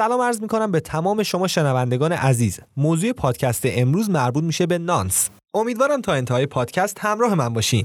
سلام عرض می‌کنم به تمام شما شنوندگان عزیز. موضوع پادکست امروز مربوط میشه به نانس. امیدوارم تا انتهای پادکست همراه من باشین.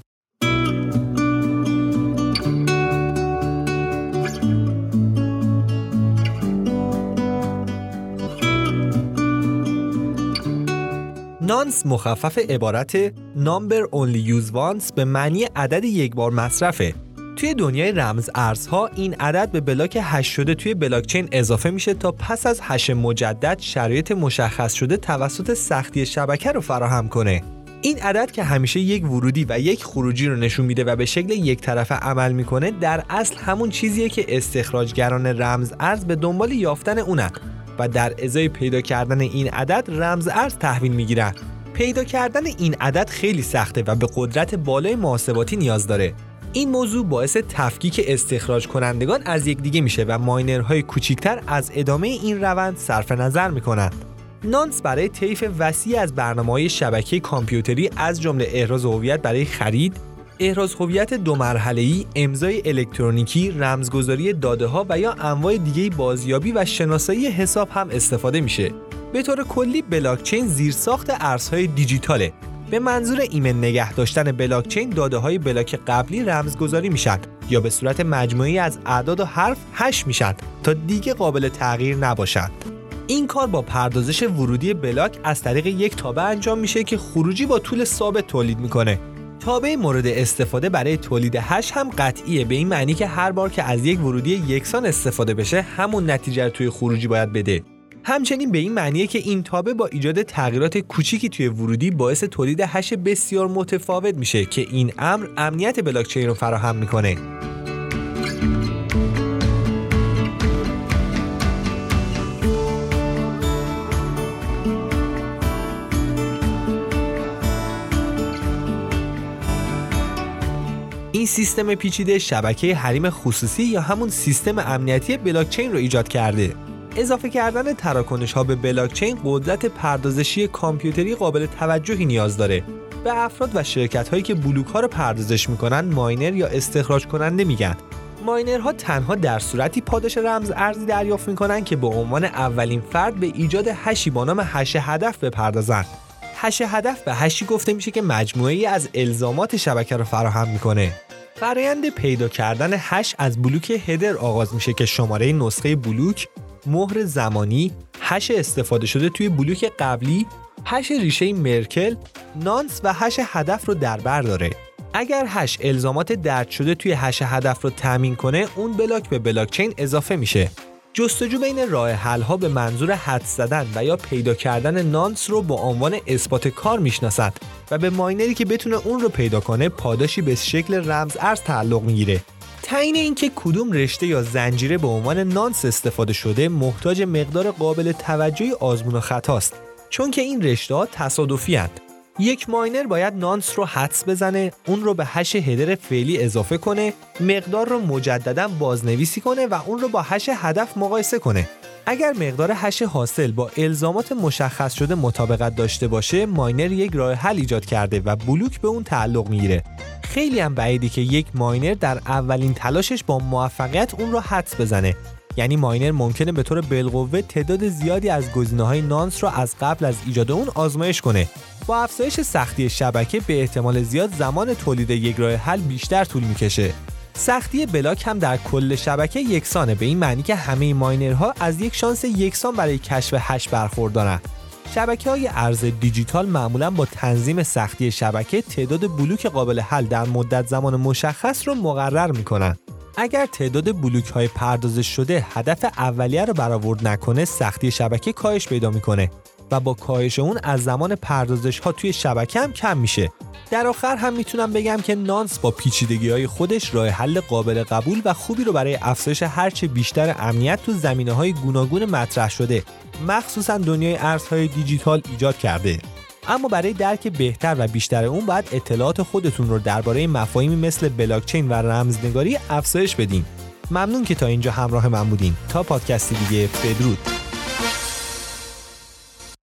نانس مخفف عبارت Number Only Use Once به معنی عدد یک بار مصرفه. توی دنیای رمز ارزها این عدد به بلاک هش شده توی بلاکچین اضافه میشه تا پس از هش مجدد شرایط مشخص شده توسط سختی شبکه رو فراهم کنه. این عدد که همیشه یک ورودی و یک خروجی رو نشون میده و به شکل یک طرفه عمل می‌کنه در اصل همون چیزیه که استخراجگران رمز ارز به دنبال یافتن اونن و در ازای پیدا کردن این عدد رمز ارز تحویل می‌گیرن. پیدا کردن این عدد خیلی سخته و به قدرت بالای محاسباتی نیاز داره. این موضوع باعث تفکیک استخراج کنندگان از یکدیگه میشه و ماینرهای کوچیکتر از ادامه این روند صرف نظر می‌کنند. نانس برای طیف وسیع از برنامه های شبکه کامپیوتری از جمله احراز هویت برای خرید، احراز هویت دو ای، امضای الکترونیکی، رمزگذاری داده ها و یا انواع دیگه بازیابی و شناسایی حساب هم استفاده میشه. به طور کلی بلاکچین زیرساخت ارزهای دیجیتاله به منظور ایمن نگه داشتن بلاکچین داده های بلاک قبلی رمزگذاری میشن یا به صورت مجموعه‌ای از اعداد و حروف هش میشن تا دیگه قابل تغییر نباشند. این کار با پردازش ورودی بلاک از طریق یک تابع انجام میشه که خروجی با طول ثابت تولید می‌کنه. تابع مورد استفاده برای تولید هش هم قطعیه به این معنی که هر بار که از یک ورودی یکسان استفاده بشه همون نتیجه توی خروجی باید بده. همچنین به این معنیه که این تابه با ایجاد تغییرات کوچیکی توی ورودی باعث تولید هش بسیار متفاوت میشه که این امر امنیت بلاکچین رو فراهم می‌کنه. این سیستم پیچیده شبکه حریم خصوصی یا همون سیستم امنیتی بلاکچین رو ایجاد کرده اضافه کردن تراکنش ها به بلاکچین قدرت پردازشی کامپیوتری قابل توجهی نیاز داره. به افراد و شرکت هایی که بلوک ها رو پردازش می‌کنن ماینر یا استخراج کننده میگن. ماینرها تنها در صورتی پاداش رمز ارزی دریافت می‌کنن که به عنوان اولین فرد به ایجاد هشی با نام هش هدف بپردازند. هش هدف به هشی گفته میشه که مجموعه‌ای از الزامات شبکه رو فراهم می‌کنه. فرایند پیدا کردن هش از بلوک header آغاز میشه که شماره نسخه بلوک مهر زمانی هش استفاده شده توی بلوک قبلی هش ریشه مرکل nonce و هش هدف رو در بر داره. اگر هش الزامات درج شده توی هش هدف رو تامین کنه اون بلاک به بلاکچین اضافه میشه. جستجو بین راه حل ها به منظور حدس زدن و یا پیدا کردن nonce رو با عنوان اثبات کار می‌شناسند و به ماینری که بتونه اون رو پیدا کنه پاداشی به شکل رمز ارز تعلق می‌گیره. تعیین اینکه کدوم رشته یا زنجیره به عنوان nonce استفاده شده محتاج مقدار قابل توجهی آزمون و خطاست. چون که این رشته ها تصادفی‌اند. یک ماینر باید nonce رو حدس بزنه اون رو به hash header فعلی اضافه کنه مقدار رو مجددا بازنویسی کنه و اون رو با hash هدف مقایسه کنه. اگر مقدار hash حاصل با الزامات مشخص شده مطابقت داشته باشه ماینر یک راه حل ایجاد کرده و بلوک به اون تعلق می‌گیره. خیلی هم بعیده که یک ماینر در اولین تلاشش با موفقیت اون رو حدس بزنه. یعنی ماینر ممکنه به طور بالقوه تعداد زیادی از گزینه های nonce رو از قبل از ایجاد اون آزمایش کنه. با افزایش سختی شبکه به احتمال زیاد زمان تولید یک راه حل بیشتر طول می‌کشه. سختی block هم در کل شبکه یکسانه به این معنی که همه ماینرها از یک شانس یکسان برای کشف hash برخوردارند شبکه های ارز دیجیتال معمولا با تنظیم سختی شبکه تعداد بلوک قابل حل در مدت زمان مشخص رو مقرر می کنند. اگر تعداد بلوک های پردازش شده هدف اولیه رو برآورد نکنه سختی شبکه کاهش پیدا می‌کنه و با کاهش اون از زمان پردازش ها توی شبکه هم کم میشه در آخر هم می‌تونم بگم که نانس با پیچیدگی های خودش راه حل قابل قبول و خوبی رو برای افزایش هرچه بیشتر امنیت تو زمینه های گوناگون مطرح شده مخصوصا دنیای ارزهای دیجیتال ایجاد کرده. اما برای درک بهتر و بیشتر اون باید اطلاعات خودتون رو درباره مفاهیمی مثل بلاکچین و رمزنگاری افزایش بدین. ممنون که تا اینجا همراه من بودین. تا پادکستی دیگه بدرود.